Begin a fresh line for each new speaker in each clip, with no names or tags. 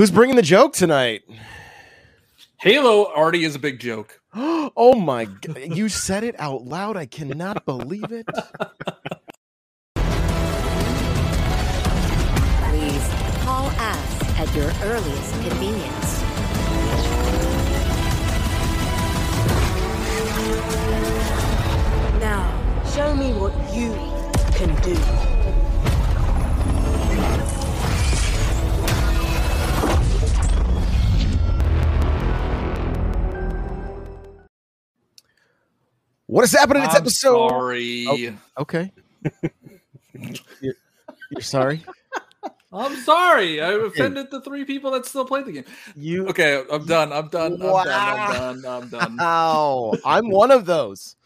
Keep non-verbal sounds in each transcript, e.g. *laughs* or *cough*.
Who's bringing the joke tonight?
Halo already is a big joke. *gasps*
oh my god. You said it out loud. I cannot believe it.
Please call us at your earliest convenience.
Now, show me what you can do.
What is happening? It's
I'm
episode.
Sorry.
Oh, okay. *laughs* you're, you're sorry.
I'm sorry. I offended the three people that still play the game.
You.
Okay, I'm done. I'm done. I'm done. I'm done. I'm done.
Ow. I'm one of those.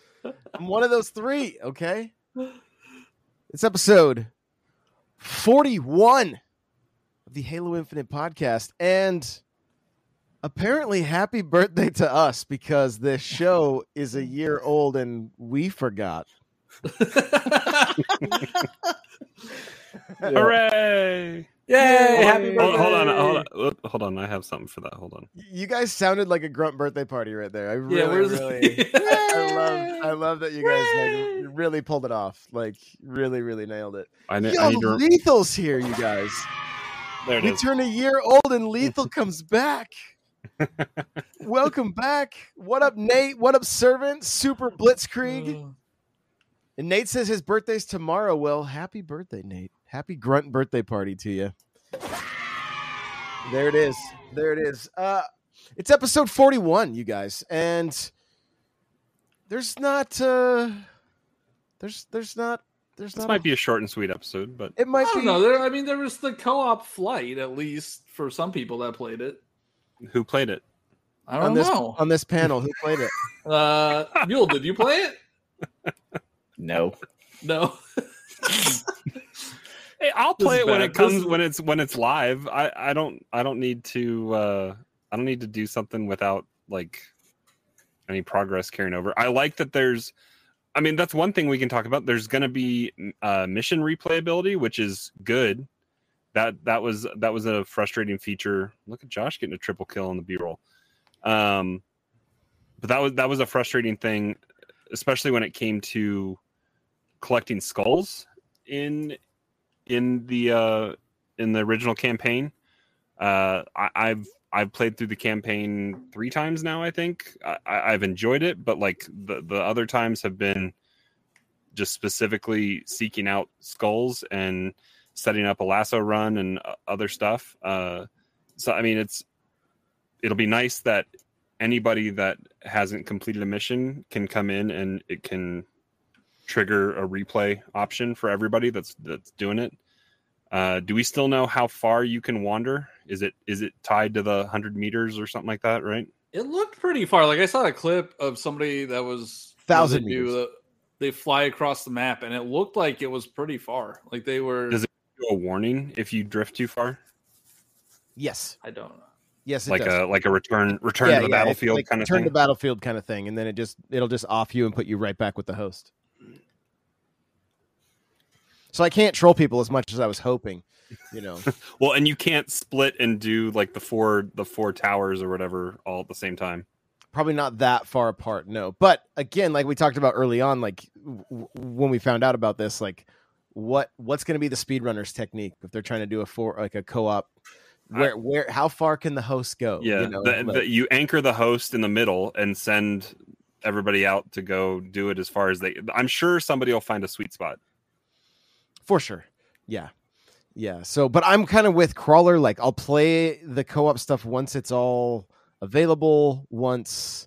I'm one of those three. Okay. It's episode 41 of the Halo Infinite podcast. And apparently, happy birthday to us because this show is a year old and we forgot. *laughs*
Hooray!
Yay! Happy
Hold,
birthday.
hold on, hold on, hold on. I have something for that. Hold on.
You guys sounded like a grunt birthday party right there. I really, *laughs*
Yeah, where's
really, I love, I love that you guys like really pulled it off. Like, really, really nailed it.
I, ne-
Yo,
I need to.
Lethal's here, you guys.
There it
We
is.
turn a year old and Lethal comes back. Welcome back. What up, Nate? What up, Servant? Super Blitzkrieg. And Nate says his birthday's tomorrow. Well, happy birthday, Nate. Happy grunt birthday party to you. There it is. There it is. Uh it's episode 41, you guys. And there's not uh there's there's not there's
This
not
might be a short and sweet episode, but
it might
I don't
be
know. There, I mean, there was the co-op flight, at least for some people that played it.
Who played it?
I
on
don't
this
know.
on this panel who played it. *laughs*
Uh, Mule, did you play it?
No.
No. *laughs*
Hey, I'll
This
play it when it comes
This
when it's when it's live. I I don't I don't need to uh I don't need to do something without like any progress carrying over. I like that there's I mean that's one thing we can talk about. There's going to be uh mission replayability, which is good. That that was that was a frustrating feature. Look at Josh getting a triple kill on the B-roll. Um but that was that was a frustrating thing especially when it came to collecting skulls in in the uh in the original campaign uh I, i've i've played through the campaign three times now i think I, i've enjoyed it but like the the other times have been just specifically seeking out skulls and setting up a LASO run and uh, other stuff uh so i mean it's it'll be nice that anybody that hasn't completed a mission can come in and it can trigger a replay option for everybody that's that's doing it. Uh, do we still know how far you can wander? Is it is it tied to the hundred meters or something like that? Right?
It looked pretty far. Like I saw a clip of somebody that was
Thousand
they do
meters.
they fly across the map, and it looked like it was pretty far. Like they were.
Does it Do a warning if you drift too far,
Yes.
I don't know.
Yes, it
like
does.
a like a return return to the
it's
battlefield
like
kind of
return
thing.
to battlefield kind of thing, and then it just it'll just off you and put you right back with the host. So I can't troll people as much as I was hoping, you know. *laughs*
well, and you can't split and do like the four the four towers or whatever all at the same time.
Probably not that far apart, no. But again, like we talked about early on, like w- w- when we found out about this, like what what's going to be the speedrunners technique if they're trying to do a four like a co-op? Where where how far can the host go?
Yeah,
you know,
the,
like-
the- you anchor the host in the middle and send everybody out to go do it as far as they. I'm sure somebody will find a sweet spot.
for sure yeah yeah so but i'm kind of with crawler like i'll play the co-op stuff once it's all available once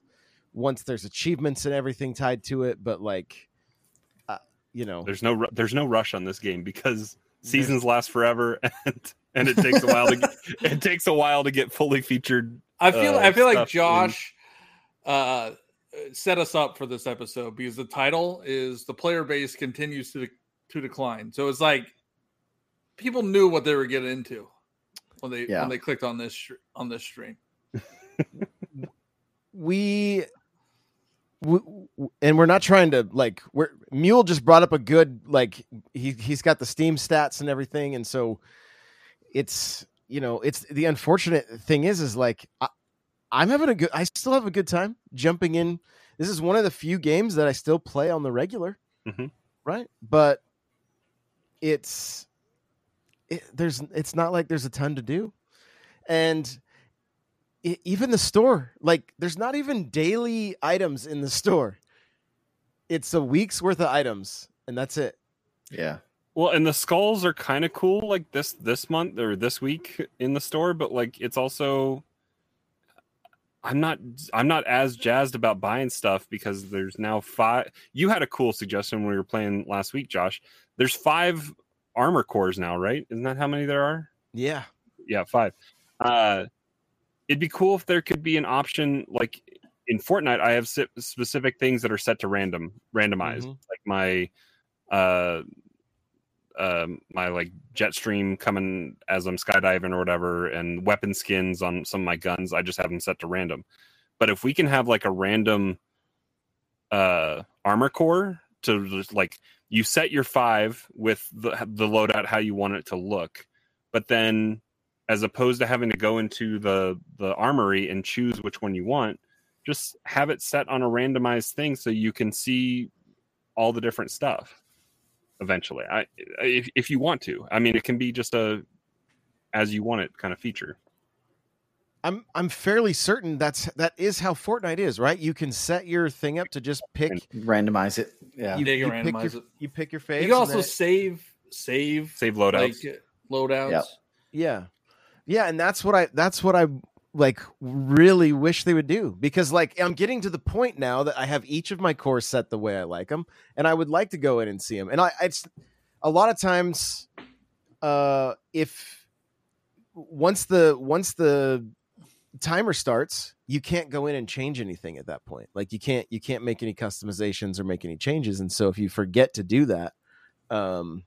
once there's achievements and everything tied to it but like you know
There's no there's no rush on this game because seasons last forever *laughs* and and it takes a while to get, *laughs* it takes a while to get fully featured.
I feel
uh,
I feel like
stuff in-
Josh uh set us up for this episode because the title is the player base continues to to decline. So it's like people knew what they were getting into when they
Yeah.
when they clicked on this str- on this stream. *laughs*
we, we and we're not trying to like we're mule just brought up a good like he he's got the steam stats and everything and so it's you know, it's the unfortunate thing is, is like I, I'm having a good. I still have a good time jumping in. This is one of the few games that I still play on the regular,
Mhm.
right? But it's it, there's it's not like there's a ton to do, and even the store, like there's not even daily items in the store. It's a week's worth of items, and that's it.
Yeah.
Well, and the skulls are kind of cool, like this this month or this week in the store, but like it's also I'm not I'm not as jazzed about buying stuff because there's now five. You had a cool suggestion when we were playing last week, Josh. There's five armor cores now, right? Isn't that how many there are?
Yeah,
Yeah, five. Uh, it'd be cool if there could be an option like in Fortnite. I have specific things that are set to random, randomized,
Mhm.
like my uh um my like jet stream coming as I'm skydiving or whatever, and weapon skins on some of my guns. I just have them set to random. But if we can have like a random uh armor core to just like you set your five with the the loadout how you want it to look, but then as opposed to having to go into the the armory and choose which one you want, just have it set on a randomized thing so you can see all the different stuff eventually i if, if you want to i mean it can be just a as you want it kind of feature
I'm I'm fairly certain that's that is how Fortnite is, right? You can set your thing up to just pick.
Randomize it. Yeah.
You,
Yeah, you
you
can
pick
randomize
your,
it.
you pick your
You
face.
can also save, save,
save loadouts
like loadouts.
Yep.
yeah, yeah, and that's what I that's what I like really wish they would do because like I'm getting to the point now that I have each of my cores set the way I like them, and I would like to go in and see them. And I it's a lot of times, uh, if once the once the timer starts you can't go in and change anything at that point like you can't you can't make any customizations or make any changes and so if you forget to do that um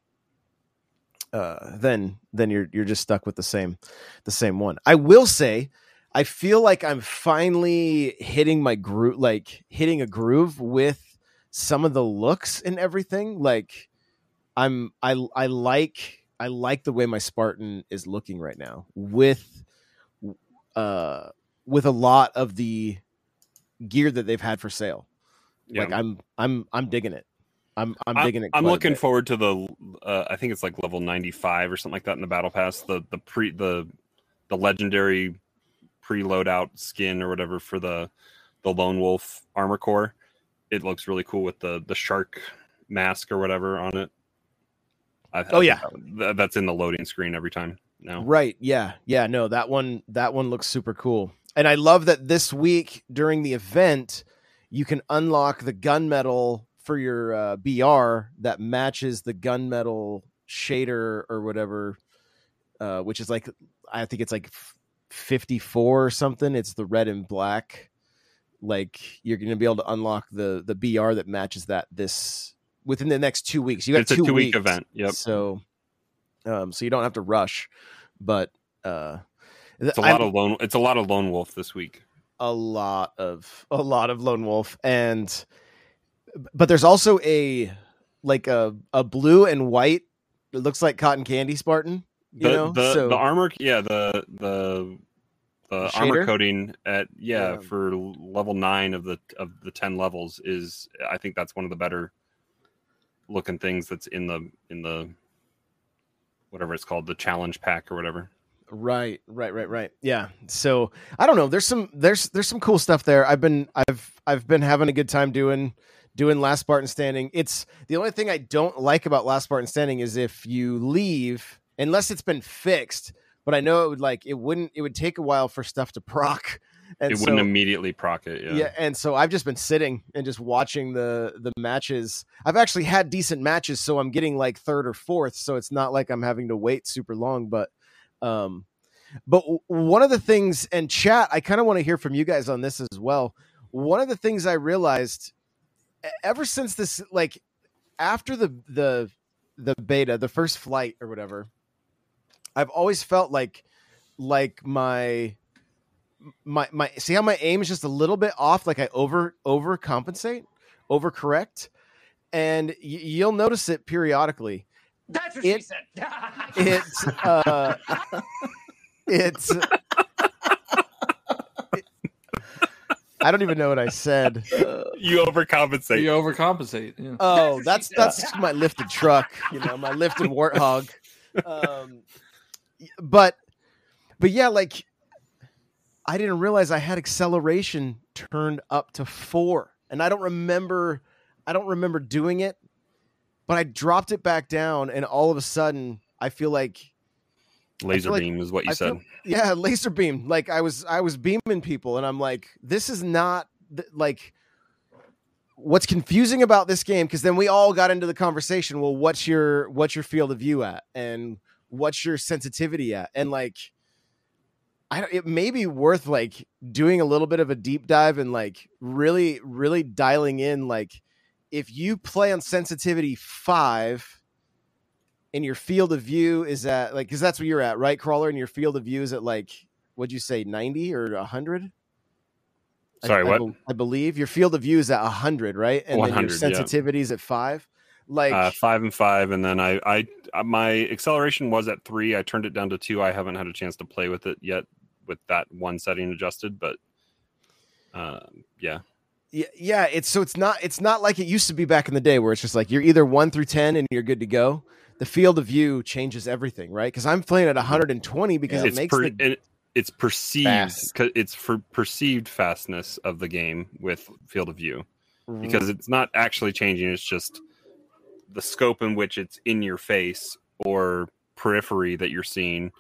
uh then then you're you're just stuck with the same the same one. I will say i feel like i'm finally hitting my groove like hitting a groove with some of the looks and everything. Like i'm i i like i like the way my spartan is looking right now with uh with a lot of the gear that they've had for sale.
Yeah.
Like i'm i'm i'm digging it i'm i'm digging it
i'm looking forward to the uh, i think it's like level 95 or something like that in the battle pass the the pre the the legendary pre loadout skin or whatever for the the lone wolf armor core it looks really cool with the the shark mask or whatever on it I, I
Oh,
think
yeah.
that- that's in the loading screen every time now
Right. Yeah. Yeah. No, that one that one looks super cool. And I love that this week during the event, you can unlock the gunmetal for your uh, BR that matches the gunmetal shader or whatever, uh, which is like I think it's like 54 or something. It's the red and black. Like you're going to be able to unlock the the BR that matches that this within the next two weeks. You got
it's a
two,
two week event yep
So, um, so you don't have to rush, but uh,
it's a lot of lone it's a lot of lone wolf this week
a lot of a lot of lone wolf, and but there's also a like a a blue and white. It looks like cotton candy Spartan. You
the
know,
the,
so
the armor yeah the the the armor coating at yeah,
Yeah.
for level nine of the of the 10 levels is i think that's one of the better looking things that's in the in the whatever it's called the challenge pack or whatever
Right, right, right, right. Yeah. So I don't know. There's some there's there's some cool stuff there. I've been I've I've been having a good time doing doing Last Spartan Standing. It's the only thing I don't like about Last Spartan Standing is if you leave, unless it's been fixed. But I know it would like it wouldn't it would take a while for stuff to *laughs* proc. And
it
so,
wouldn't immediately proc it yeah,
yeah. and so I've just been sitting and just watching the the matches. I've actually had decent matches, so I'm getting like third or fourth, so it's not like I'm having to wait super long. But um, but one of the things and chat, I kind of want to hear from you guys on this as well. One of the things I realized ever since this, like after the the the beta, the first flight or whatever, I've always felt like like my my my see how my aim is just a little bit off like i over overcompensate overcorrect and y- you'll notice it periodically
That's what
It-
she said. *laughs*
it uh *laughs* it's. I don't even know what I said.
You overcompensate.
You overcompensate. Yeah.
Oh, *laughs* that's that's my lifted truck, you know, my lifted warthog. Um, but but yeah, like I didn't realize I had acceleration turned up to four, and I don't remember I don't remember doing it, but I dropped it back down, and all of a sudden I feel like
Laser
like-
beam is what you
I
said.
feel- yeah, *laughs* laser beam. Like I was, I was beaming people, and I'm like, this is not th- like what's confusing about this game. Because then we all got into the conversation. Well, what's your what's your field of view at, and what's your sensitivity at, and like, I don't, it may be worth like doing a little bit of a deep dive and like really, really dialing in. Like, if you play on sensitivity five and your field of view is at like because that's where you're at right crawler and your field of view is at like what'd you say 90 or 100
Sorry,
I,
what?
bel- I believe your field of view is at 100 right and then your
100, yeah.
sensitivity is at five like
uh, five and five, and then I, I, uh, my acceleration was at three. I turned it down to two. I haven't had a chance to play with it yet, with that one setting adjusted. But, um, yeah,
yeah, yeah it's so it's not it's not like it used to be back in the day where it's just like you're either 1 through 10 and you're good to go the field of view changes everything right because i'm playing at 120 because it makes
per,
the
it, it's perceived.
Fast.
'cause It's for perceived fastness of the game with field of view
Mm-hmm.
because it's not actually changing. It's just the scope in which it's in your face or periphery that you're seeing.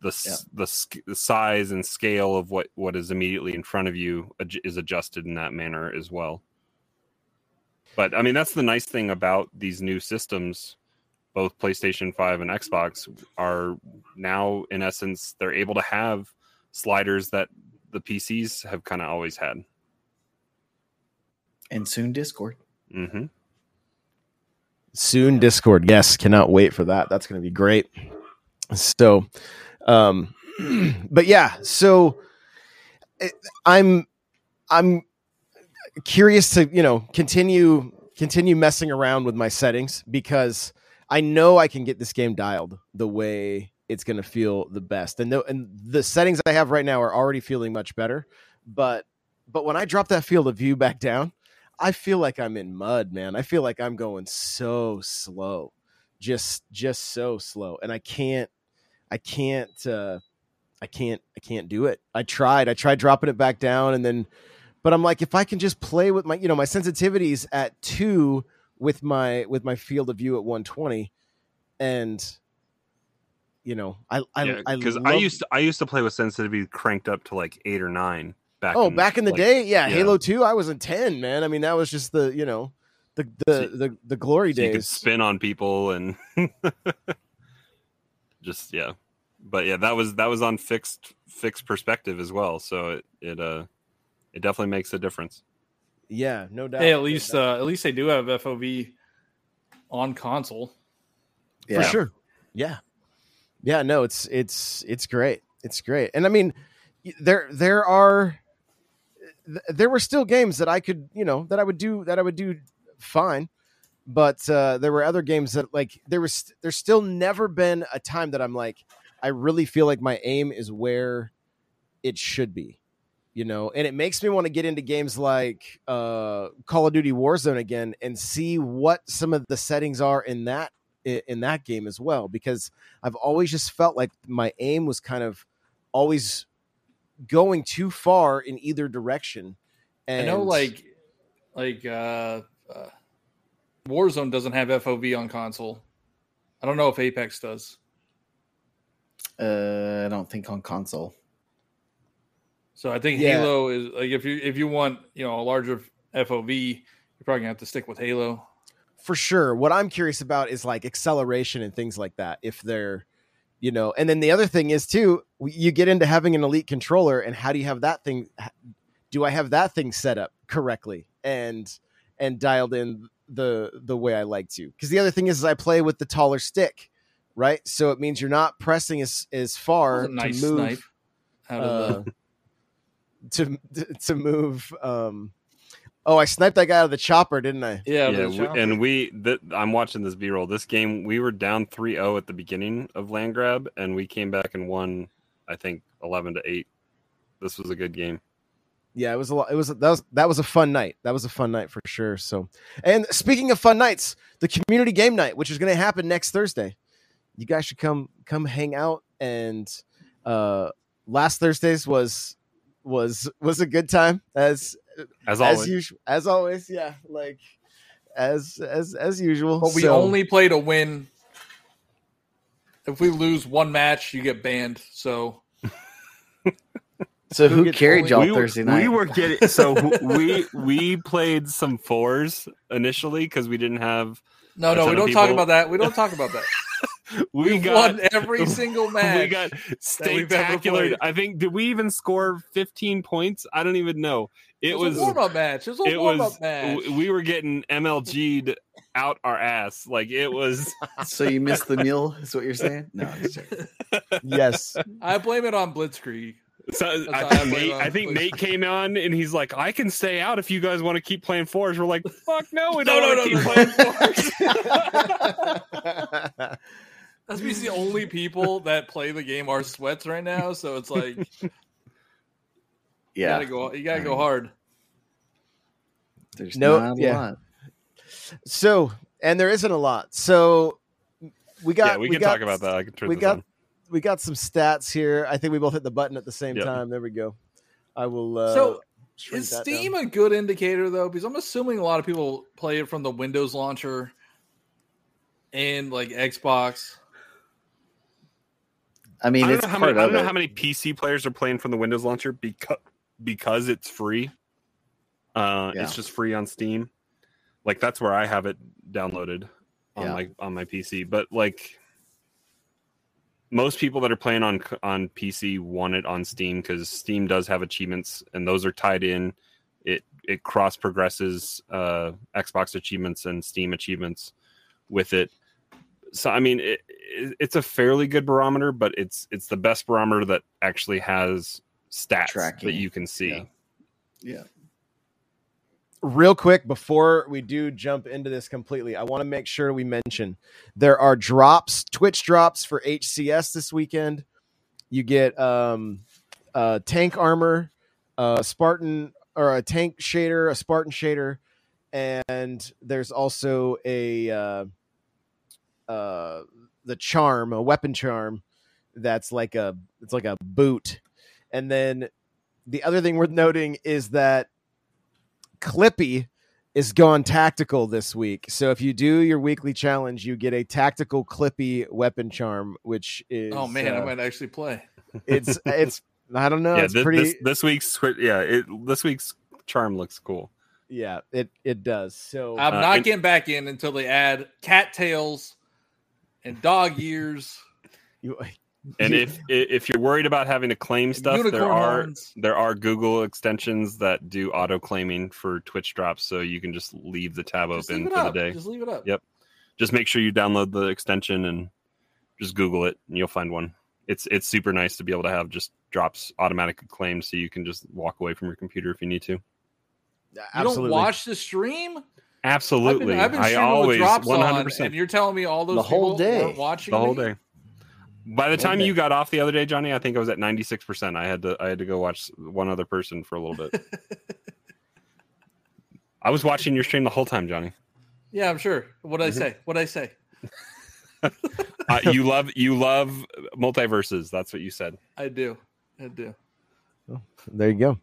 The
Yeah.
the, the size and scale of what what is immediately in front of you is adjusted in that manner as well. But I mean, that's the nice thing about these new systems. Both PlayStation 5 and Xbox are now, in essence, they're able to have sliders that the PCs have kind of always had.
And soon Discord.
hmm
soon discord yes cannot wait for that that's going to be great so um *clears throat* but yeah so it- i'm i'm curious to you know continue continue messing around with my settings because i know i can get this game dialed the way it's going to feel the best and the, and the settings i have right now are already feeling much better but but when i drop that field of view back down I feel like I'm in mud, man. I feel like I'm going so slow. Just just so slow. And I can't I can't uh I can't I can't do it. I tried. I tried dropping it back down and then but I'm like if I can just play with my you know my sensitivities at 2 with my with my field of view at 120 and you know, I I
yeah,
I,
because I used to I used to play with sensitivity cranked up to like eight or nine back.
Oh, back in the
like,
day, yeah,
yeah.
Halo 2 I was in 10, man. I mean, that was just the, you know, the the
So-
the, the glory
so you could
days.
spin on people and *laughs* just yeah. But yeah, that was that was on fixed fixed perspective as well. So it it uh it definitely makes a difference.
Yeah, no doubt.
Hey, at least
doubt.
uh, at least they do have FOV on console.
Yeah.
for sure. Yeah, yeah. No, it's it's it's great. It's great. And I mean, there there are there were still games that I could you know that I would do that I would do fine, but uh, there were other games that like there was there's still never been a time that I'm like I really feel like my aim is where it should be. You know, and it makes me want to get into games like uh, Call of Duty Warzone again and see what some of the settings are in that in that game as well because I've always just felt like my aim was kind of always going too far in either direction. And
I know, like, like uh, uh, Warzone doesn't have FOV on console. I don't know if Apex does.
Uh, I don't think on console.
So I think
Yeah.
Halo is like if you if you want you know a larger FOV, you're probably gonna have to stick with Halo.
for sure, what I'm curious about is like acceleration and things like that. If they're, you know, and then the other thing is too, you get into having an elite controller, and how do you have that thing? Do I have that thing set up correctly and and dialed in the the way I like to? Because the other thing is, is I play with the taller stick, right? So it means you're not pressing as as far
nice
to move.
snipe out of
uh, to to move. Um, oh, I sniped that guy out of the chopper, didn't I?
yeah,
yeah, we, and we th- I'm watching this B roll. This game we were down 3-0 at the beginning of land grab, and we came back and won I think eleven to eight. This was a good game.
yeah, it was a lot. It was that was that was a fun night. That was a fun night for sure. So, and speaking of fun nights, the community game night, which is going to happen next Thursday, you guys should come come hang out. And uh last Thursday's was was was a good time as
As
as
always,
usual. As always, yeah, like as as as usual.
But we
So-
only play to win. If we lose one match, you get banned. So *laughs*
So
Who
who carried y'all
we,
Thursday night?
we were getting so we we played some fours initially because we didn't have
no, no, we don't talk about that. We don't talk about that. *laughs*
we
We've
got
won every *laughs* single match.
we got spectacular. I think did we even score 15 points? I don't even know. It,
It
was,
a warm up match. It was a
it
warm
was
up match.
we were getting MLG'd out our ass. Like it was *laughs*
so you missed the meal, is what you're *laughs* saying? No, I'm just
yes.
I blame it on Blitzkrieg.
so I
I
think, Nate, I think
Please.
Nate came on and he's like, I can stay out if you guys want to keep playing fours. We're like, fuck no, we
No,
don't
no,
want to
no,
keep
no,
playing fours.
That's because the only people that play the game are sweats right now. So it's like you *laughs*
Yeah,
gotta go. You gotta go hard.
there's
No,
not a
yeah.
lot.
so, and there isn't a lot. So we got
yeah, we, can
got,
talk about that. I can turn
we
this
got
on.
we got some stats here. I think we both hit the button at the same
Yep.
time. There we go. I will. Uh,
So,
shrink
Is Steam
down.
a good indicator though? Because I'm assuming a lot of people play it from the Windows launcher and like Xbox.
I mean,
I don't,
it's
know how
part
many, I don't know
it.
how many PC players are playing from the Windows launcher because because it's free. Uh,
Yeah.
It's just free on Steam. Like that's where I have it downloaded on
Yeah.
my on my PC. But like most people that are playing on on PC want it on Steam because Steam does have achievements and those are tied in. It it cross progresses uh, Xbox achievements and Steam achievements with it. So I mean, it, it, it's a fairly good barometer, but it's it's the best barometer that actually has stats
Tracking.
that you can see.
Yeah. Yeah.
real quick before we do jump into this completely i want to make sure we mention there are drops twitch drops for hcs this weekend you get um uh tank armor uh spartan or a tank shader a spartan shader and there's also a uh uh the charm a weapon charm that's like a it's like a boot and then the other thing worth noting is that Clippy is gone tactical this week. So if you do your weekly challenge, you get a tactical Clippy weapon charm, which is
oh man, I
uh,
might actually play.
it's *laughs* it's I don't know,
yeah,
it's
thi-
pretty
this, this week's yeah, it, this week's charm looks cool.
yeah, it it does. So
I'm
Uh,
not
and-
getting back in until they add cattails and dog years.
you,
And
you-
if if you're worried about having to claim stuff, there are
horns.
there are Google extensions that do auto claiming for Twitch drops, so you can just leave the tab
Just
open for
it
the day.
Just leave it up.
Yep. Just make sure you download the extension and just Google it, and you'll find one. It's it's super nice to be able to have just drops automatically claimed, so you can just walk away from your computer if you need to.
You
absolutely.
don't watch the stream?
Absolutely,
I've been, I've been
I always
with drops
one hundred
on, and
percent
you're telling me all those
The whole
people
day.
weren't watching
the whole
me?
day. By the
Whole
time
day.
you got off the other day, Johnny, I think I was at ninety six percent. I had to I had to go watch one other person for a little bit. *laughs* I was watching your stream the whole time, Johnny.
Yeah, I'm sure. What did
Mm-hmm.
I say? What did I say?
Uh, you love you love multiverses. That's what you said.
I do. I do.
There you go.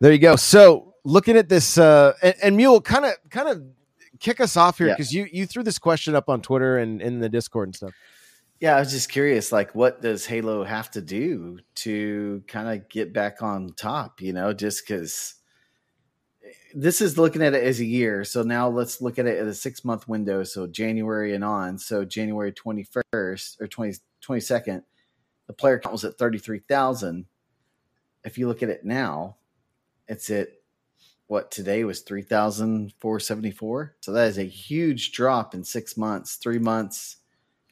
There you go. So looking at this, uh, and, and Mule, kind of, kind of kick us off here
Yeah.
because you you threw this question up on Twitter and in the Discord and stuff.
Yeah, I was just curious, like, what does Halo have to do to kind of get back on top? You know, just because this is looking at it as a year. So now let's look at it at a six month window. So January and on. So January 21st or 20, 22nd, the player count was at 33,000. If you look at it now, it's at what today was 3,474. So that is a huge drop in six months, three months.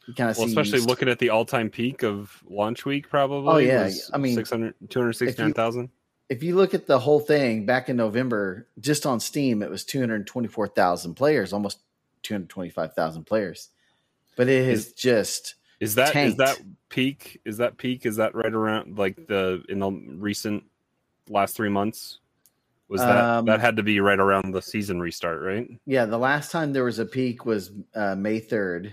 You kind of
Well,
see
especially looking at the all time peak of launch week, probably.
Oh, yeah. I mean,
600, 269,000.
if you look at the whole thing back in November, just on Steam, it was 224,000 players, almost 225,000 players. But it has just
Is that is
tanked.
that peak? Is that peak? Is that right around like the in the recent last three months? Was that
Um,
that had to be right around the season restart, right?
Yeah, the last time there was a peak was uh, May third,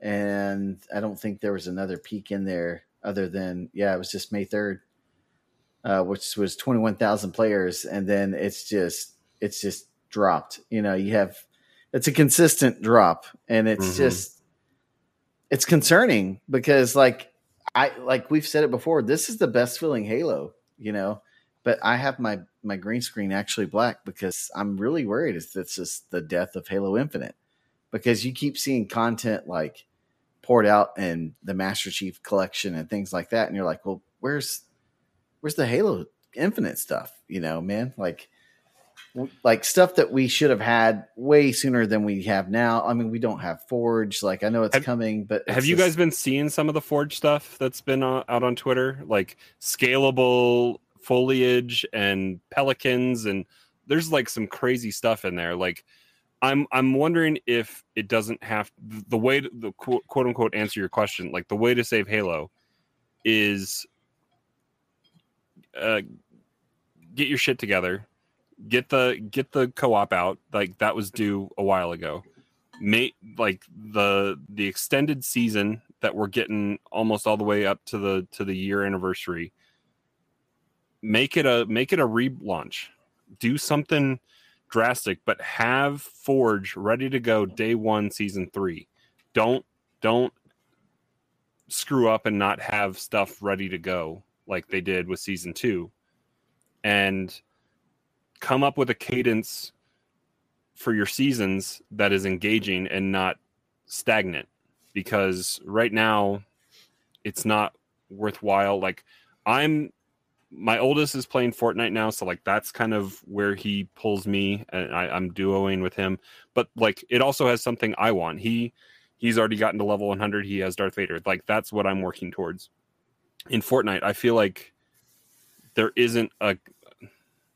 and I don't think there was another peak in there other than yeah, it was just May third, uh, which was twenty one thousand players, and then it's just it's just dropped. You know, you have it's a consistent drop, and it's
Mhm.
just it's concerning because like I like we've said it before, this is the best feeling Halo. You know, but I have my my green screen actually black because I'm really worried if it's just the death of Halo Infinite because you keep seeing content like poured out in the Master Chief collection and things like that, and you're like, well, where's where's the Halo Infinite stuff? You know, man, like like stuff that we should have had way sooner than we have now. I mean, we don't have Forge. Like I know it's
Have-
coming, but
Have you
just-
guys been seeing some of the Forge stuff that's been uh, out on Twitter, like scalable foliage and pelicans, and there's like some crazy stuff in there. Like, I'm I'm wondering if it doesn't have the way to, the quote, quote unquote answer your question, like the way to save Halo, is uh, get your shit together, get the get the co-op out. Like that was due a while ago make like the the extended season that we're getting almost all the way up to the to the year anniversary make it a make it a relaunch. Do something drastic but have forge ready to go day one season three. Don't don't screw up and not have stuff ready to go like they did with season two. And come up with a cadence for your seasons that is engaging and not stagnant because right now it's not worthwhile. Like i'm my oldest is playing fortnite now so like that's kind of where he pulls me and I, i'm duoing with him but like it also has something i want he he's already gotten to level 100 he has darth vader like that's what i'm working towards in fortnite i feel like there isn't a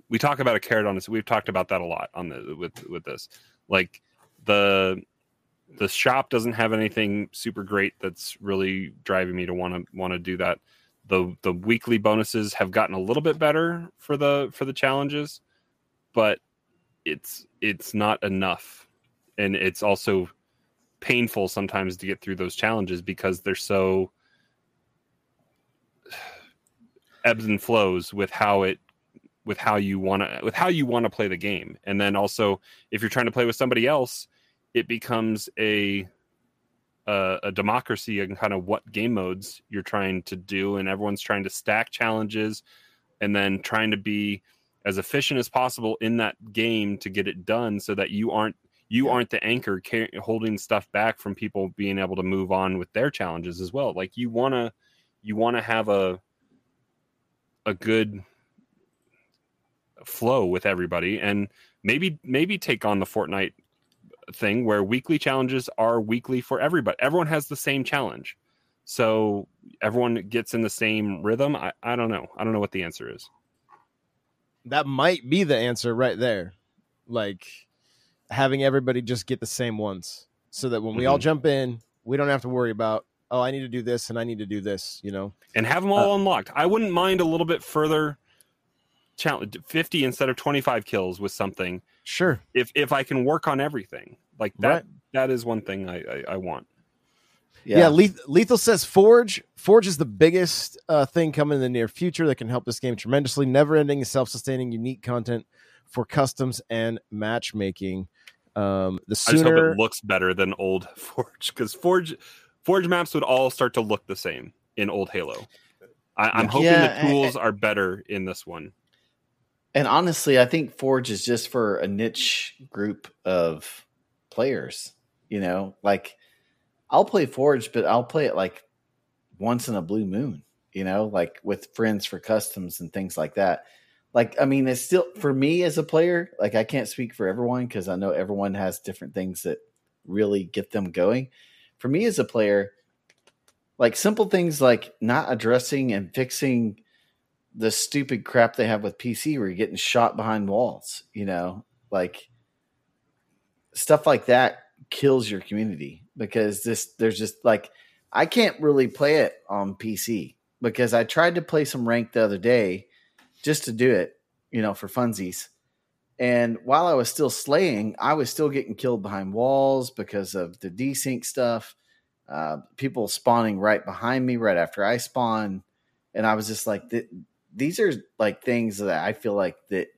we talk about a carrot on this. We've talked about that a lot on the with with this. Like the the shop doesn't have anything super great that's really driving me to want to want to do that. The the weekly bonuses have gotten a little bit better for the for the challenges, but it's it's not enough. And it's also painful sometimes to get through those challenges because they're so *sighs* ebbs and flows with how it with how you want to with how you want to play the game and then also if you're trying to play with somebody else it becomes a a, a democracy and kind of what game modes you're trying to do and everyone's trying to stack challenges and then trying to be as efficient as possible in that game to get it done so that you aren't you aren't the anchor car- holding stuff back from people being able to move on with their challenges as well. Like you want to you want to have a a good flow with everybody and maybe maybe take on the Fortnite thing where weekly challenges are weekly for everybody. Everyone has the same challenge. So everyone gets in the same rhythm. I, I don't know. I don't know what the answer is.
That might be the answer right there. Like having everybody just get the same ones so that when we all
Mhm.
jump in, we don't have to worry about, oh, I need to do this and I need to do this, you know?
And have them all unlocked. I wouldn't mind a little bit further challenge 50 instead of 25 kills with something
Sure.
if if I can work on everything. Like that
Right.
that is one thing I, I, I want.
Yeah, Leth- Lethal says Forge. Forge is the biggest uh, thing coming in the near future that can help this game tremendously. Never-ending, self-sustaining, unique content for customs and matchmaking. Um, the
I just hope
sooner,
it looks better than old *laughs* Forge because Forge Forge maps would all start to look the same in old Halo. I, I'm
Yeah.
hoping
Yeah,
the tools are better in this one.
And honestly, I think Forge is just for a niche group of players. You know, like I'll play Forge, but I'll play it like once in a blue moon, you know, like with friends for customs and things like that. Like, I mean, it's still for me as a player, like I can't speak for everyone because I know everyone has different things that really get them going. For me as a player, like simple things like not addressing and fixing the stupid crap they have with PC where you're getting shot behind walls, you know, like stuff like that kills your community because this there's just like I can't really play it on PC because I tried to play some rank the other day just to do it, you know, for funsies. And while I was still slaying, I was still getting killed behind walls because of the desync stuff. Uh, people spawning right behind me right after I spawn, and I was just like, these are like things that I feel like that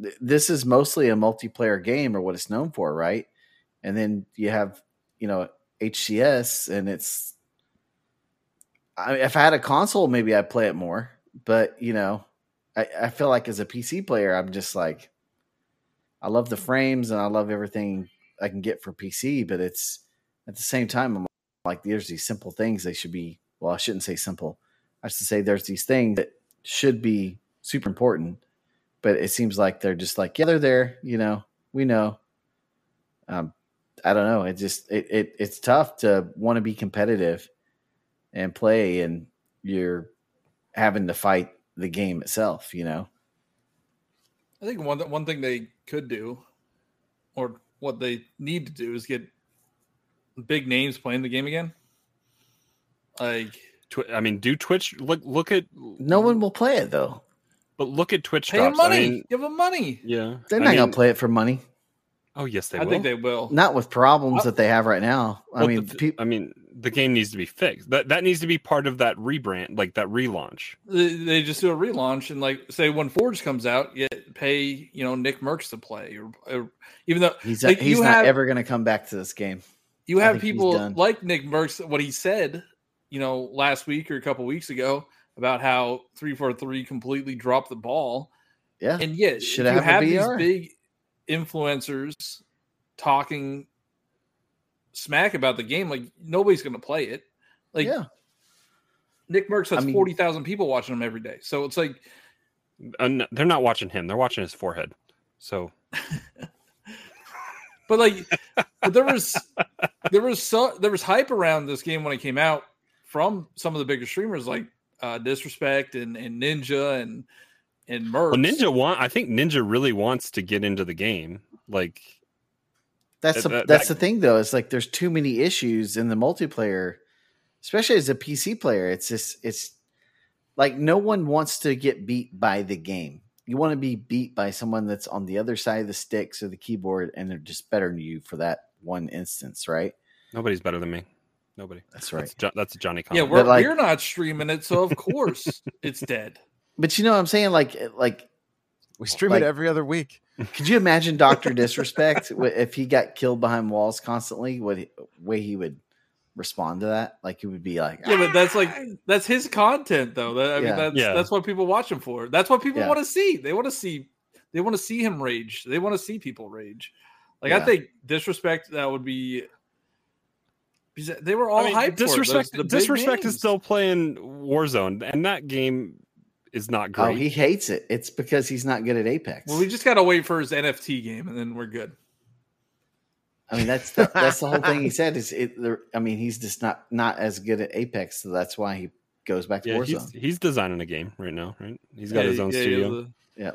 th- this is mostly a multiplayer game or what it's known for, right? And then you have, you know, HCS, and it's. I, if I had a console, maybe I'd play it more, but you know, I, I feel like as a PC player, I'm just like, I love the frames and I love everything I can get for PC, but it's at the same time, I'm like, there's these simple things they should be. Well, I shouldn't say simple. I should say there's these things that should be super important, but it seems like they're just like, yeah, they're there. You know, we know. Um, I don't know. It just it, it it's tough to want to be competitive and play, and you're having to fight the game itself. You know.
I think one one thing they could do, or what they need to do, is get big names playing the game again. Like,
Twi- I mean, do Twitch look look at
No one will play it though.
but look at Twitch
pay them
drops.
money,
I mean,
give them money.
yeah,
They're
I
not
mean-
gonna play it for money.
Oh yes, they
I
will.
think they will.
Not with problems
Uh,
that they have right now. I
Well,
mean,
the-
peop
I mean, the game needs to be fixed. That that needs to be part of that rebrand, like that relaunch.
They, they just do a relaunch and like say when Forge comes out, you pay you know NickMercs to play, or, or even though
he's
like,
he's not
have-
ever gonna come back to this game.
you have people like NickMercs, what he said, you know, last week or a couple weeks ago about how three four three completely dropped the ball,
Yeah,
and yet
Should
you
have a
have these big influencers talking smack about the game, like nobody's going to play it. Like
yeah.
NickMercs has
I mean-
forty thousand people watching him every day, so it's like uh,
And they're not watching him; they're watching his forehead. So *laughs*
But like, but there was there was so there was hype around this game when it came out from some of the bigger streamers like uh, Disrespect and, and Ninja and and Merc.
well, Ninja want. I think Ninja really wants to get into the game. Like
That's
That-
the,
that-
that's
that-
the thing though. It's like there's too many issues in the multiplayer, especially as a PC player. It's just it's like no one wants to get beat by the game. You want to be beat by someone that's on the other side of the sticks or the keyboard, and they're just better than you for that one instance, right?
nobody's better than me. Nobody.
That's right.
That's, jo- that's Johnny.
yeah, we're,
like-
we're not streaming it, so of course *laughs* it's dead.
But you know what I'm saying? Like eh, like
We stream
Like-
it every other week. *laughs*
Could you imagine Doctor Disrespect if he got killed behind walls constantly? What he- way he would respond to that? Like he would be like,
Yeah, but that's like ah! that's his content though. That, I mean, that's
Yeah.
that's what people watch him for. That's what people
Yeah.
want to see. They want to see they want to see him rage. They want to see people rage. Like I think disrespect that would be. Because They were all
I mean,
hyped. for
disrespect.
Those- the
disrespect is still playing Warzone, and that game is not great.
oh,
great.
he hates it. It's because he's not good at Apex.
Well, we just gotta wait for his NFT game, and then we're good.
I mean, that's the, that's the whole thing he *laughs* said. Is it? I mean, he's just not not as good at Apex, so that's why he goes back to
yeah,
Warzone.
he's, he's designing a game right now. Right, he's got his own
yeah,
studio.
yeah,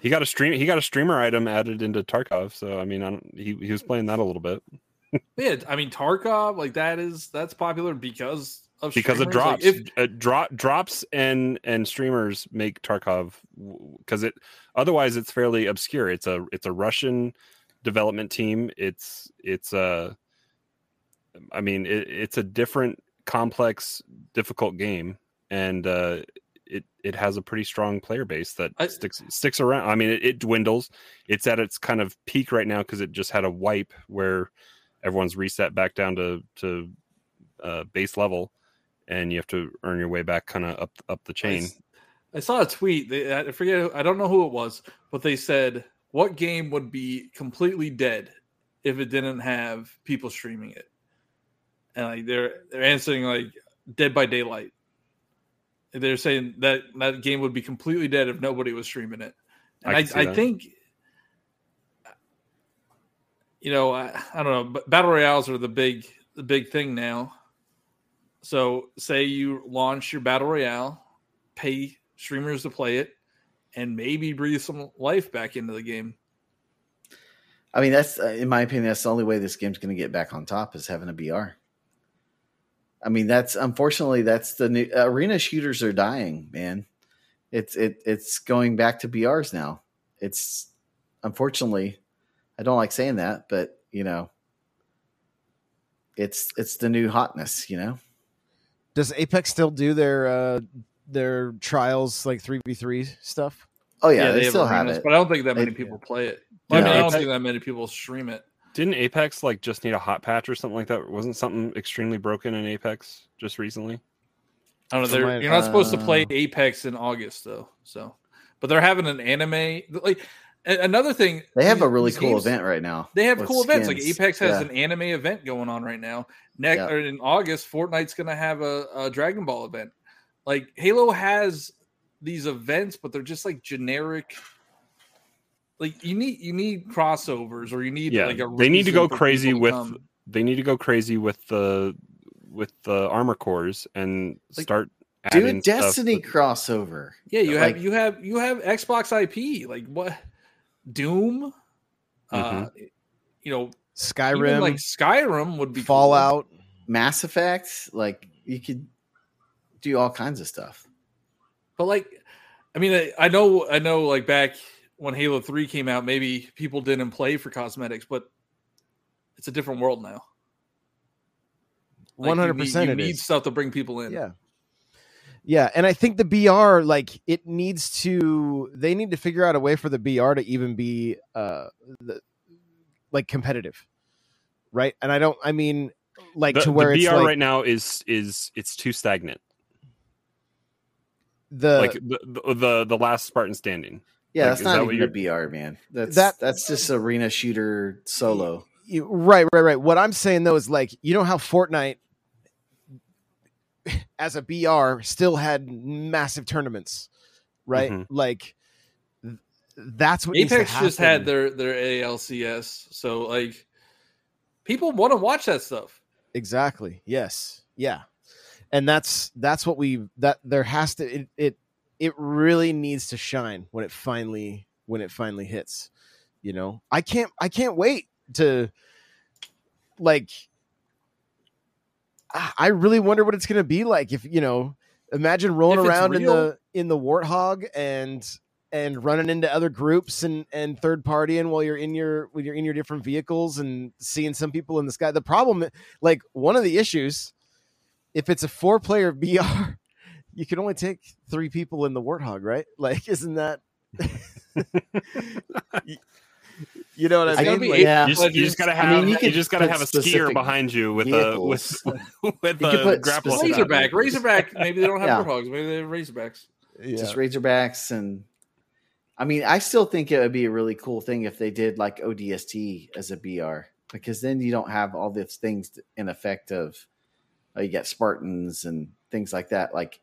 He got a stream. He got a streamer item added into Tarkov. So I mean, I don't, he he was playing that a little bit
Yeah, I mean Tarkov, like that is that's popular because of
because of
streamers. Like,
drops.
if
uh, drop drops and and streamers make Tarkov because it otherwise it's fairly obscure. It's a it's a Russian development team. It's it's a I mean it, it's a different complex difficult game and uh it it has a pretty strong player base that
I-
sticks sticks around. I mean, it, it dwindles. It's at its kind of peak right now because it just had a wipe where everyone's reset back down to to uh, base level, and you have to earn your way back kind of up up the
I
chain.
s- I saw a tweet. They, I forget. I don't know who it was, but they said what game would be completely dead if it didn't have people streaming it, and like they're they're answering like Dead by Daylight. They're saying that that game would be completely dead if nobody was streaming it, and
I
I, I, think. You know, I, I don't know. But battle royales are the big the big thing now. So, say you launch your battle royale, pay streamers to play it, and maybe breathe some life back into the game.
I mean, that's uh, in my opinion, that's the only way this game's going to get back on top is having a BR. I mean, that's unfortunately that's the new arena shooters are dying, man. It's it it's going back to BRs now. It's unfortunately, I don't like saying that, but you know, it's it's the new hotness, you know.
Does Apex still do their uh their trials like three v three stuff?
Oh yeah, they,
have
still have
arenas,
it.
but I don't think that many
They-
people play it.
Yeah.
I mean, I don't think that many people stream it.
Didn't Apex like just need a hot patch or something like that? Wasn't something extremely broken in Apex just recently?
I don't know. They're,
my-
you're not supposed to play
uh,
Apex in August though. So, but they're having an anime. Like a- another thing,
They have a really cool
games-
event right now.
They have
with
cool events. Like. Apex has
Yeah.
an anime event going on right now. Next
Yeah.
or in August, Fortnite's going to have a, a Dragon Ball event. Like Halo has these events, but they're just like generic. Like you need you need crossovers or you need
Yeah,
like a
they need to go crazy
to
with
come.
they need to go crazy with the with the armor cores and
Like,
start
Do a Destiny
that-
crossover.
Yeah, you
Like-
have you have you have Xbox IP. Like what? Doom. Uh, you know, even
Skyrim,
like Skyrim would be cool.
Fallout.
Mass Effect, like you could do all kinds of stuff.
But like, I mean, I, I know, I know, like back when Halo Three came out, maybe people didn't play for cosmetics, but it's a different world now. Like, you
One hundred
need-
percent.
You need stuff to bring people in.
Yeah. Yeah, and I think the BR like it needs to they need to figure out a way for the BR to even be uh the, like competitive. Right? And I don't I mean like
the,
to where
the
it's
BR
like
right now is is it's too stagnant.
the
like the, the the the last Spartan standing.
Yeah,
Like,
that's not
that what
even a BR, man. That's
That-
that's just arena shooter solo.
you- right, right, right. What I'm saying though is like you know how Fortnite as a BR still had massive tournaments, right?
Mhm.
Like th- that's what needs to
Apex just had their their ALGS, so like people want to watch that stuff.
exactly yes yeah and that's that's what we that there has to it, it it really needs to shine when it finally when it finally hits you know i can't i can't wait to like I really wonder what it's going to be like if you know imagine rolling around in the in the warthog and and running into other groups and and third partying while you're in your when you're in your different vehicles and seeing some people in the sky. The problem like one of the issues if it's a four player br *laughs* you can only take three people in the warthog right? Like isn't that *laughs* *laughs* you, you know what
It's
i
gonna
mean
be
Like,
yeah.
You just, you just gotta
I
have
mean, you
you, just gotta have a skier behind you with a *laughs* with with
You could
a
put
grapple.
specific-
stick.
Razorback, Razorback. Maybe they don't have
Yeah.
Warthogs. Maybe they have Razorbacks.
yeah.
Just Razorbacks and I mean, I still think it would be a really cool thing if they did like ODST as a BR because then you don't have all these things in effect of uh, you got Spartans and things like that. Like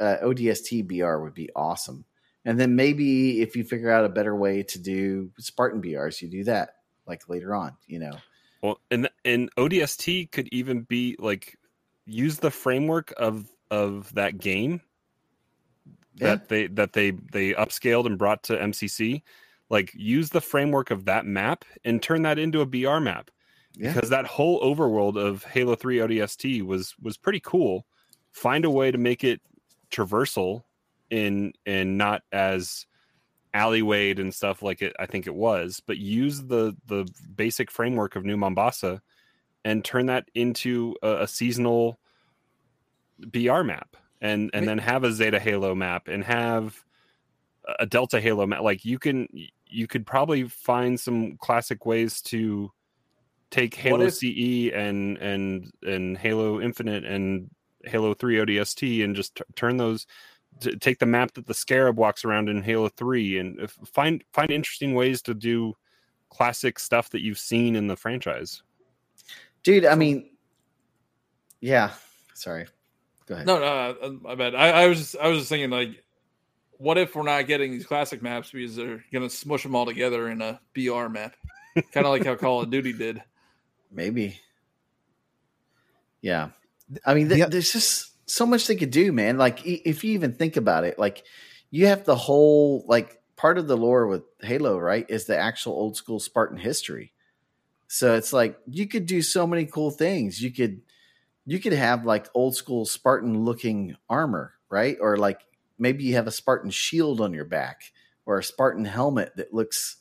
uh, ODST BR would be awesome. And then maybe if you figure out a better way to do Spartan BRs, you do that like later on, you know.
Well, and and ODST could even be like use the framework of of that game that they that they they upscaled and brought to MCC. Like use the framework of that map and turn that into a BR map
Yeah.
because that whole overworld of Halo 3 ODST was was pretty cool. Find a way to make it traversal in and not as alleywayed and stuff like it I think it was, but use the the basic framework of New Mombasa and turn that into a, a seasonal BR map and and then have a Zeta Halo map and have a Delta Halo map. Like you can you could probably find some classic ways to take Halo
if-
CE and and and Halo Infinite and Halo 3 ODST and just t- turn those to take the map that the Scarab walks around in Halo 3 and find find interesting ways to do classic stuff that you've seen in the franchise.
Dude, I mean, yeah. Sorry. Go ahead.
No, no, uh, my bad. I, I was just, I was just thinking like, what if we're not getting these classic maps because they're gonna smush them all together in a BR map, kind of like how *laughs* Call of Duty did.
Maybe. Yeah. I mean, th-
Yeah.
there's just so much they could do, man. Like, if you even think about it, like, you have the whole, like, part of the lore with Halo, right, is the actual old school Spartan history. So it's like you could do so many cool things. You could you could have like old school Spartan looking armor, right? Or like maybe you have a Spartan shield on your back or a Spartan helmet that looks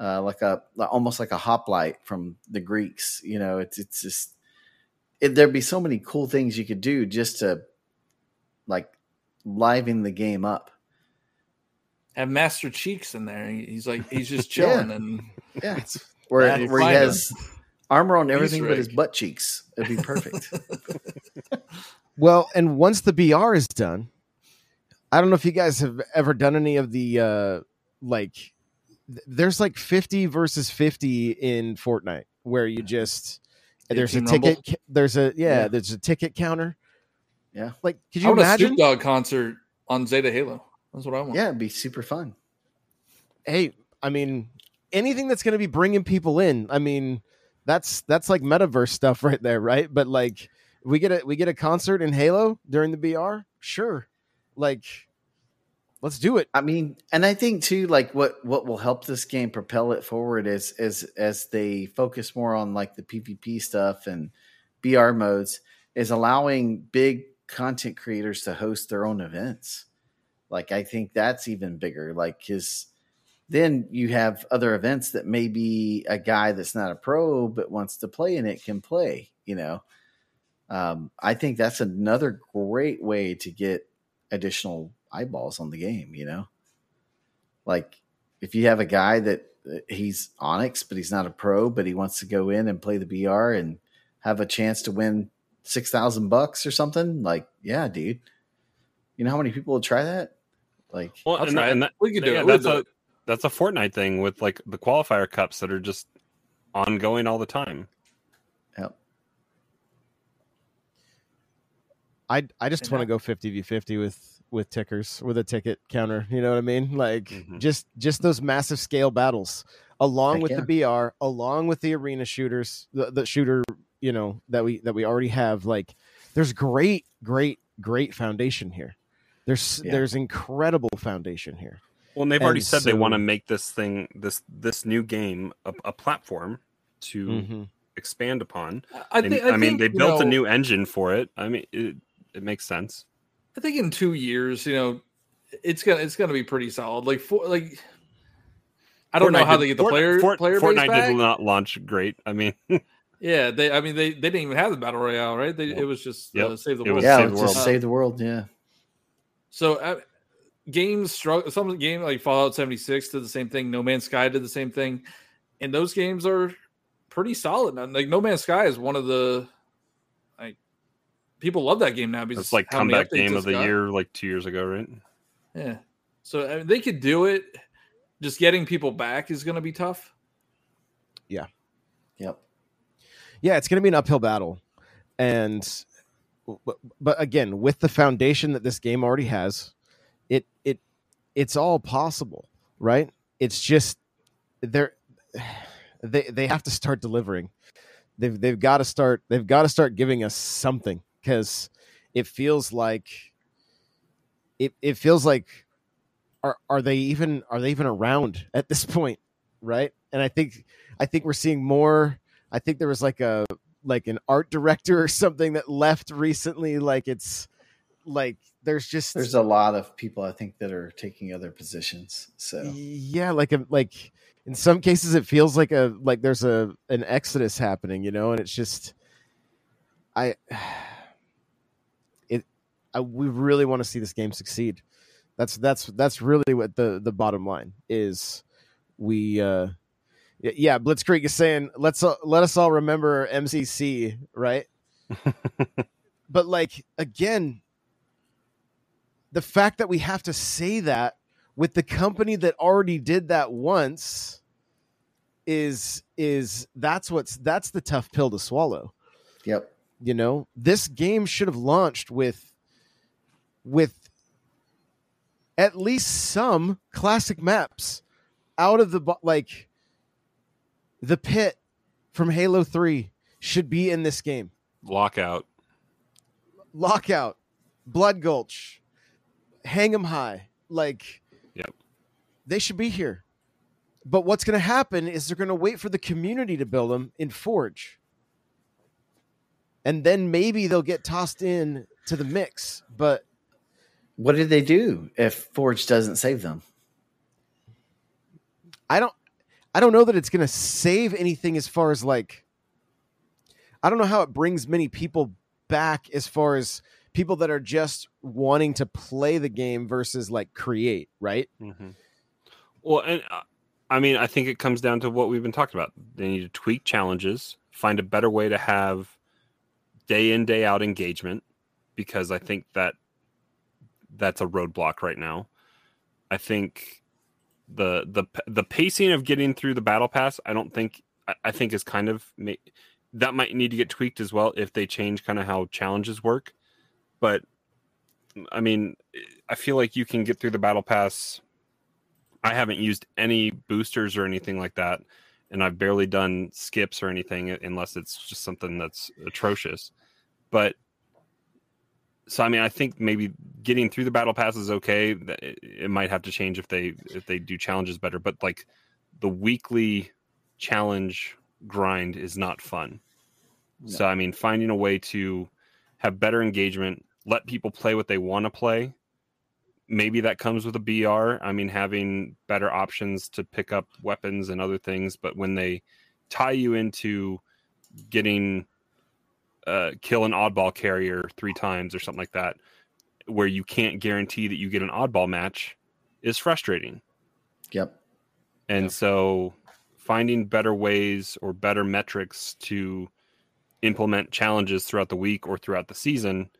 uh, like a almost like a hoplite from the Greeks. You know, it's it's just it, there'd be so many cool things you could do just to like liven the game up.
Have Master Cheeks in there. He's like he's just *laughs*
Yeah.
chilling and
Yeah, *laughs* where where he
find
has armor on everything but his butt cheeks. It'd be perfect. *laughs*
Well, and once the BR is done, I don't know if you guys have ever done any of the uh like th- there's like 50 versus 50 in Fortnite where you just
Yeah,
there's a ticket
Rumble.
there's a yeah,
Yeah.
there's a ticket counter.
Yeah.
Like could
I
you
want a
imagine?
Snoop Dogg concert on Zeta Halo. That's what I want.
yeah, it'd be super fun.
Hey, I mean anything that's going to be bringing people in. I mean that's that's like metaverse stuff right there, right? But like we get a we get a concert in Halo during the BR? Sure. Like let's do it.
I mean, and I think too, like what what will help this game propel it forward is as as they focus more on like the PvP stuff and BR modes, is allowing big content creators to host their own events. Like I think that's even bigger. Like because then you have other events that maybe a guy that's not a pro but wants to play in it can play. You know, um, I think that's another great way to get additional eyeballs on the game, you know? Like if you have a guy that uh, he's Onyx, but he's not a pro, but he wants to go in and play the BR and have a chance to win 6,000 bucks or something, like, yeah, dude. You know how many people would try that? Like,
Well,
I'll
and,
try
and that,
We can do
yeah,
it. We'll
That's
do
a
it.
that's a Fortnite thing with like the qualifier cups that are just ongoing all the time.
yep.
I I just want to go 50 v 50 with with tickers with a ticket counter, you know what I mean? Like
Mhm.
just just those massive scale battles along
Heck
with
yeah.
the BR, along with the arena shooters, the, the shooter, you know, that we that we already have like there's great great great foundation here. There's
Yeah.
there's incredible foundation here.
Well, and they've already
And
said they want to make this thing this this new game a, a platform to
Mhm.
expand upon.
I,
And,
think.
I, mean,
think,
they
you
built a new engine for it. I mean, it, it makes sense.
I think in two years, you know, it's gonna it's gonna be pretty solid. Like for like, I don't know how
did-
they get the
Fort-
player
Fort-
player
Fortnite
base back.
did not launch great. I mean, *laughs*
Yeah, they. I mean, they they didn't even have the battle royale, right? They, it was just
Yep.
uh, save the world.
Yeah,
Save the
just
World.
save the world. Yeah.
So uh, games struggle. Some game like Fallout seventy six did the same thing. No Man's Sky did the same thing, and those games are pretty solid. And like No Man's Sky is one of the like people love that game now because
it's like comeback game of the
got.
year like two years ago, right?
Yeah, so I mean, they could do it. Just getting people back is going to be tough. Yeah.
Yep.
yeah, it's going to be an uphill battle. And but, but again, with the foundation that this game already has, it it it's all possible, right? It's just they're *sighs* they they have to start delivering. They've they've got to start they've got to start giving us something because it feels like it it feels like are are they even are they even around *laughs* at this point, right? And I think I think we're seeing more. I think there was like a like an art director or something that left recently. Like it's like there's just
There's a lot of people I think that are taking other positions. So
yeah, like a like in some cases it feels like a like there's a an exodus happening, you know, and it's just I *sighs* I we really want to see this game succeed. That's that's that's really what the the bottom line is. We uh yeah, Blitzkrieg is saying let's uh, let us all remember MCC, right? *laughs* but like again, the fact that we have to say that with the company that already did that once is is that's what's that's the tough pill to swallow
yep.
you know this game should have launched with with at least some classic maps out of the like the pit from halo 3 should be in this game
Lockout.
lockout blood gulch hang 'em high like
Yep.
they should be here but what's going to happen is they're going to wait for the community to build them in forge and then maybe they'll get tossed in to the mix. But
What do they do if Forge doesn't save them?
I don't I don't know that it's going to save anything as far as like I don't know how it brings many people back as far as people that are just wanting to play the game versus like create, right?
Mm-hmm. Well, and uh, I mean, I think it comes down to what we've been talking about. They need to tweak challenges, find a better way to have day in day out engagement, because I think that that's a roadblock right now. I think the the the pacing of getting through the battle pass, I don't think I, think is kind of that might need to get tweaked as well if they change kind of how challenges work. But I mean, I feel like you can get through the battle pass. I haven't used any boosters or anything like that, and I've barely done skips or anything unless it's just something that's atrocious. But so I mean, I think maybe getting through the battle pass is okay. It might have to change if they if they do challenges better, but like the weekly challenge grind is not fun. No. So I mean, finding a way to have better engagement, let people play what they want to play. Maybe that comes with a BR. I mean, having better options to pick up weapons and other things, but when they tie you into getting uh, kill an oddball carrier three times or something like that, where you can't guarantee that you get an oddball match, is frustrating.
Yep.
And yep. so finding better ways or better metrics to implement challenges throughout the week or throughout the season,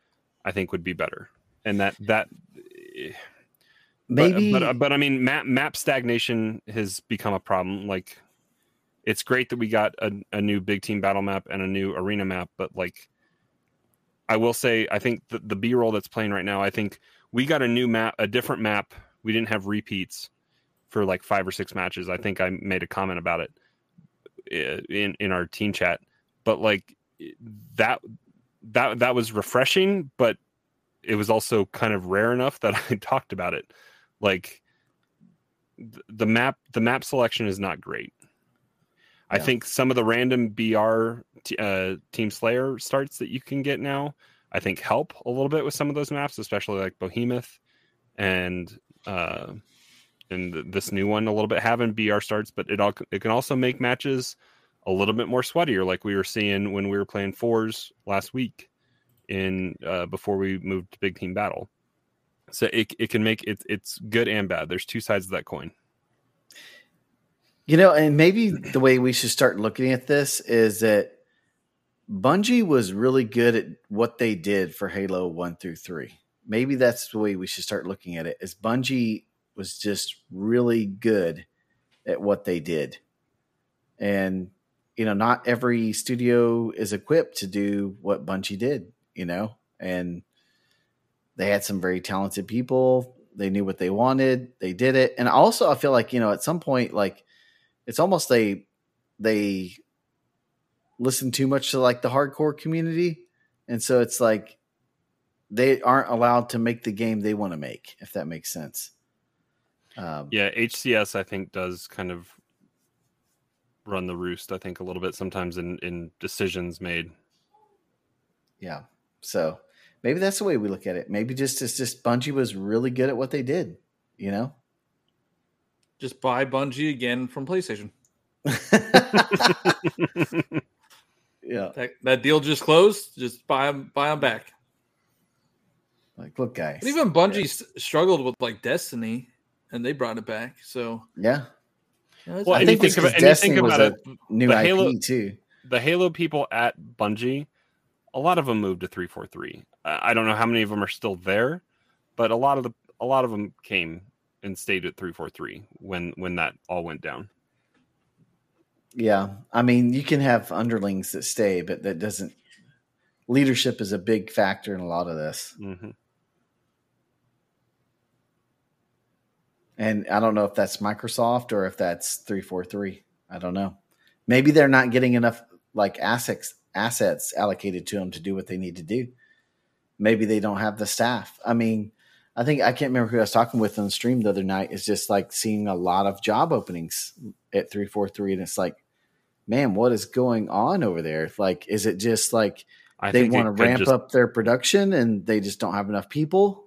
I think would be better. And that that
maybe,
but, but, but I mean, map map stagnation has become a problem. Like, it's great that we got a, a new big team battle map and a new arena map, but like, I will say, I think the, the B roll that's playing right now, I think we got a new map, a different map. We didn't have repeats for like five or six matches. I think I made a comment about it eh, in in our team chat. But like that that that was refreshing, but it was also kind of rare enough that *laughs* I talked about it. Like the map the map selection is not great. Yeah. I think some of the random BR t- uh, Team Slayer starts that you can get now, I think help a little bit with some of those maps, especially like Behemoth and uh, and this new one a little bit having BR starts, but it all it can also make matches a little bit more sweatier, like we were seeing when we were playing fours last week in uh, before we moved to big team battle. So it it can make it it's good and bad. There's two sides of that coin.
You know, and maybe the way we should start looking at this is that Bungie was really good at what they did for Halo 1 through 3. Maybe that's the way we should start looking at it. Is Bungie was just really good at what they did. And, you know, not every studio is equipped to do what Bungie did, you know, and they had some very talented people. They knew what they wanted. They did it. And also, I feel like, you know, at some point, like, it's almost they, they listen too much to like the hardcore community. And so it's like they aren't allowed to make the game they want to make, if that makes sense.
Um, yeah, HCS I think does kind of run the roost. I think a little bit sometimes in in decisions made.
Yeah, so maybe that's the way we look at it. Maybe just it's just Bungie was really good at what they did. You know,
just buy Bungie again from PlayStation. *laughs*
yeah,
that, that, deal just closed. Just buy them, buy them back.
Like, look, guys.
But even Bungie yeah. struggled with like Destiny and they brought it back. So
yeah.
well, I think, think, about, and you think about it,
new IP Halo, too.
The Halo people at Bungie, a lot of them moved to three four three. I don't know how many of them are still there, but a lot of the a lot of them came and stayed at three four three when when that all went down.
Yeah, I mean, you can have underlings that stay, but that doesn't. Leadership is a big factor in a lot of this.
Mm-hmm.
And I don't know if that's Microsoft or if that's 343. I don't know. Maybe they're not getting enough like assets assets allocated to them to do what they need to do. Maybe they don't have the staff. I mean, I think I can't remember who I was talking with on the stream the other night. Is just like seeing a lot of job openings at 343 and it's like, man, what is going on over there? Like is it just like
I
they want to ramp
just-
up their production and they just don't have enough people,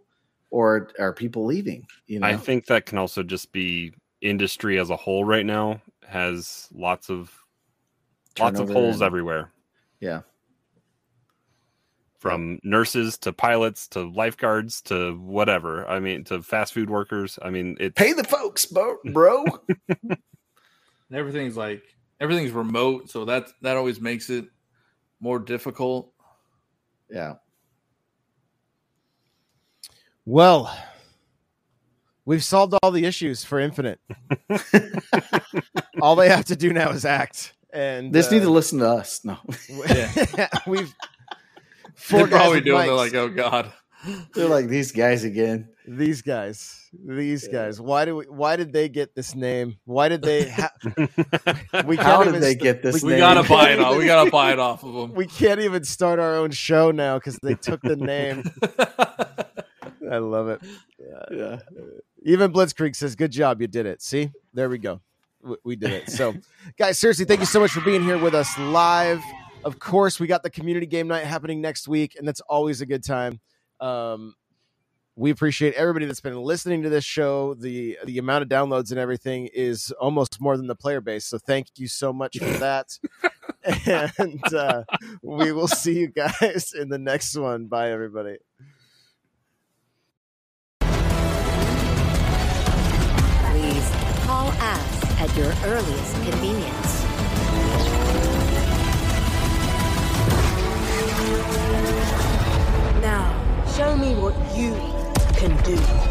or are people leaving? You know,
I think that can also just be industry as a whole right now has lots of lots of holes
and-
everywhere.
Yeah.
From nurses to pilots to lifeguards to whatever. I mean, to fast food workers. I mean, it
Pay the folks, bro. bro. *laughs*
and everything's like everything's remote, so that that always makes it more difficult.
yeah.
Well, we've solved all the issues for Infinite. *laughs* all they have to do now is act. And
They just need
uh,
to listen to us. No, *laughs* yeah.
we've
They're *laughs*
four guys
probably doing. They're like, oh god. *laughs*
they're like these guys again.
these guys, these guys. Why do we? Why did they get this name? Why did they? Ha- *laughs* we can't
How
even
did they
st-
get this?
We
name?
gotta buy it off. We gotta buy it off of them.
We can't even start our own show now because they took the name. I love it.
Yeah.
Even Blitzkrieg says, "Good job, you did it." See, there we go. We, we did it. So, guys, seriously, thank you so much for being here with us live. Of course, we got the community game night happening next week, and that's always a good time. Um, we appreciate everybody that's been listening to this show. The the amount of downloads and everything is almost more than the player base. So thank you so much for *laughs* that. and uh, we will see you guys in the next one. Bye, everybody.
Please call us at your earliest convenience.
Show me what you can do.